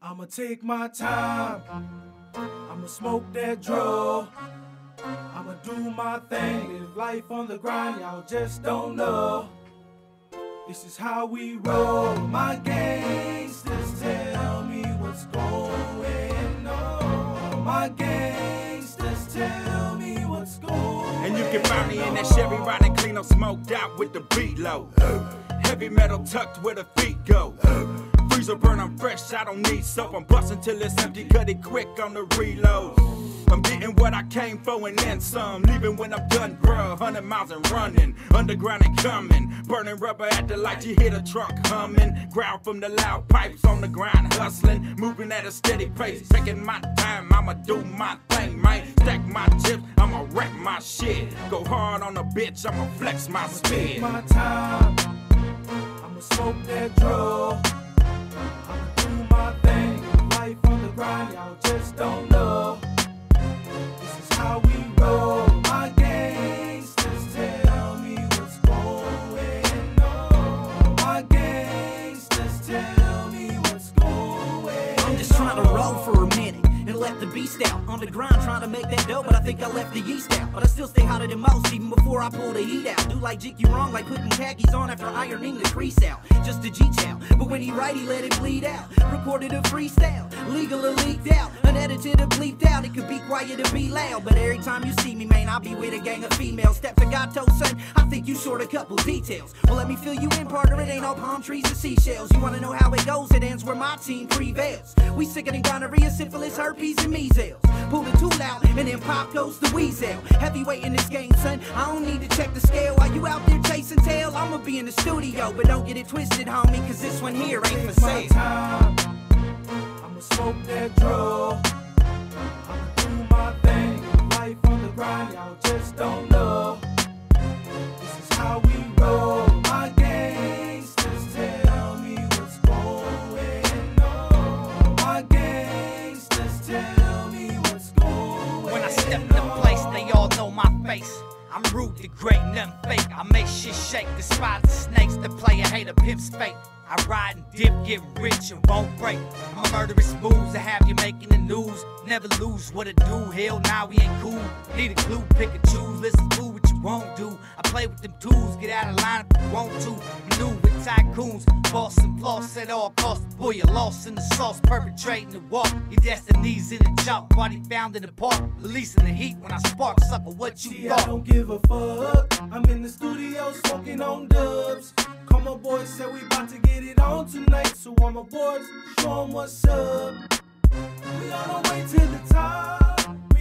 I'ma take my time. I'ma smoke that draw. I'ma do my thing. Live life on the grind, y'all just don't know. This is how we roll. My gangsters tell me what's going on. My gangsters tell me what's going on. And you can find me in that Chevy riding clean up, smoked out with the beat low. Heavy metal tucked where the feet go. Burn, I'm fresh, I don't need soap. I'm busting till it's empty, cut it quick on the reload. I'm getting what I came for and then some. Leaving when I'm done, bruh. Hundred miles and running. Underground and coming. Burning rubber at the light, you hear the truck humming. Growl from the loud pipes on the grind, hustling. Moving at a steady pace. Taking my time, I'ma do my thing, man. Stack my chips, I'ma wreck my shit. Go hard on a bitch, I'ma flex my Take my time. I'ma smoke that. To roll for a minute and let the beast out. On the grind trying to make that dough, but I think I left the yeast out. But I still stay hotter than most, even before I pull the heat out. Do like Jick you wrong, like putting khakis on after ironing the crease out. Just a G. But when he write, he let it bleed out. Recorded a freestyle, legal or leaked out. Unedited or bleeped out. It could be quiet or be loud. But every time you see me, man, I'll be with a gang of females. Step to Gato, son, you short a couple details. Well, let me fill you in, partner. It ain't all palm trees and seashells. You wanna know how it goes? It ends where my team prevails. We sicker than gonorrhea, syphilis, herpes, and measles. Pull the tool out, and then pop goes the weasel. Heavyweight in this game, son. I don't need to check the scale while you out there chasing tail. I'ma be in the studio, but don't get it twisted, homie, cause this one here ain't for sale. time. I'ma smoke that draw. I'ma do my thing. Life on the grind, y'all just don't know. I'm rude to great, nothing fake. I make shit shake, the spiders, snakes, the player hater, pimp's fake. I ride and dip, get rich and won't break. I'm murderous moves to have you making the news. Never lose what it do. Hell, now we ain't cool. Need a clue, pick and choose. Listen to what you won't do. Play with them tools, get out of line if you want to. Maneuver with tycoons, boss and floss at all costs. Boy, you're lost in the sauce, perpetrating the walk. Your destiny's in the chalk, body found in the park. Releasing the heat when I spark, sucker, what you See, I don't give a fuck. I'm in the studio smoking on dubs. Call my boys, said we about to get it on tonight. So all my boys, show 'em what's up. We on our way to the top.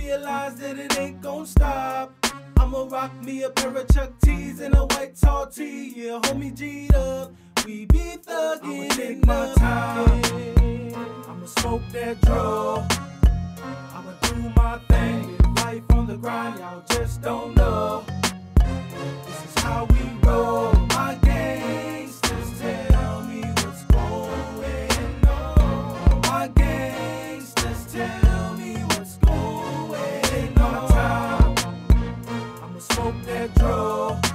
Realize that it ain't gon' stop. I'ma rock me a pair of Chuck T's and a white tall tee. Yeah, homie G'd up. We be thuggin' take my time. I'ma smoke that draw. smoke that draw.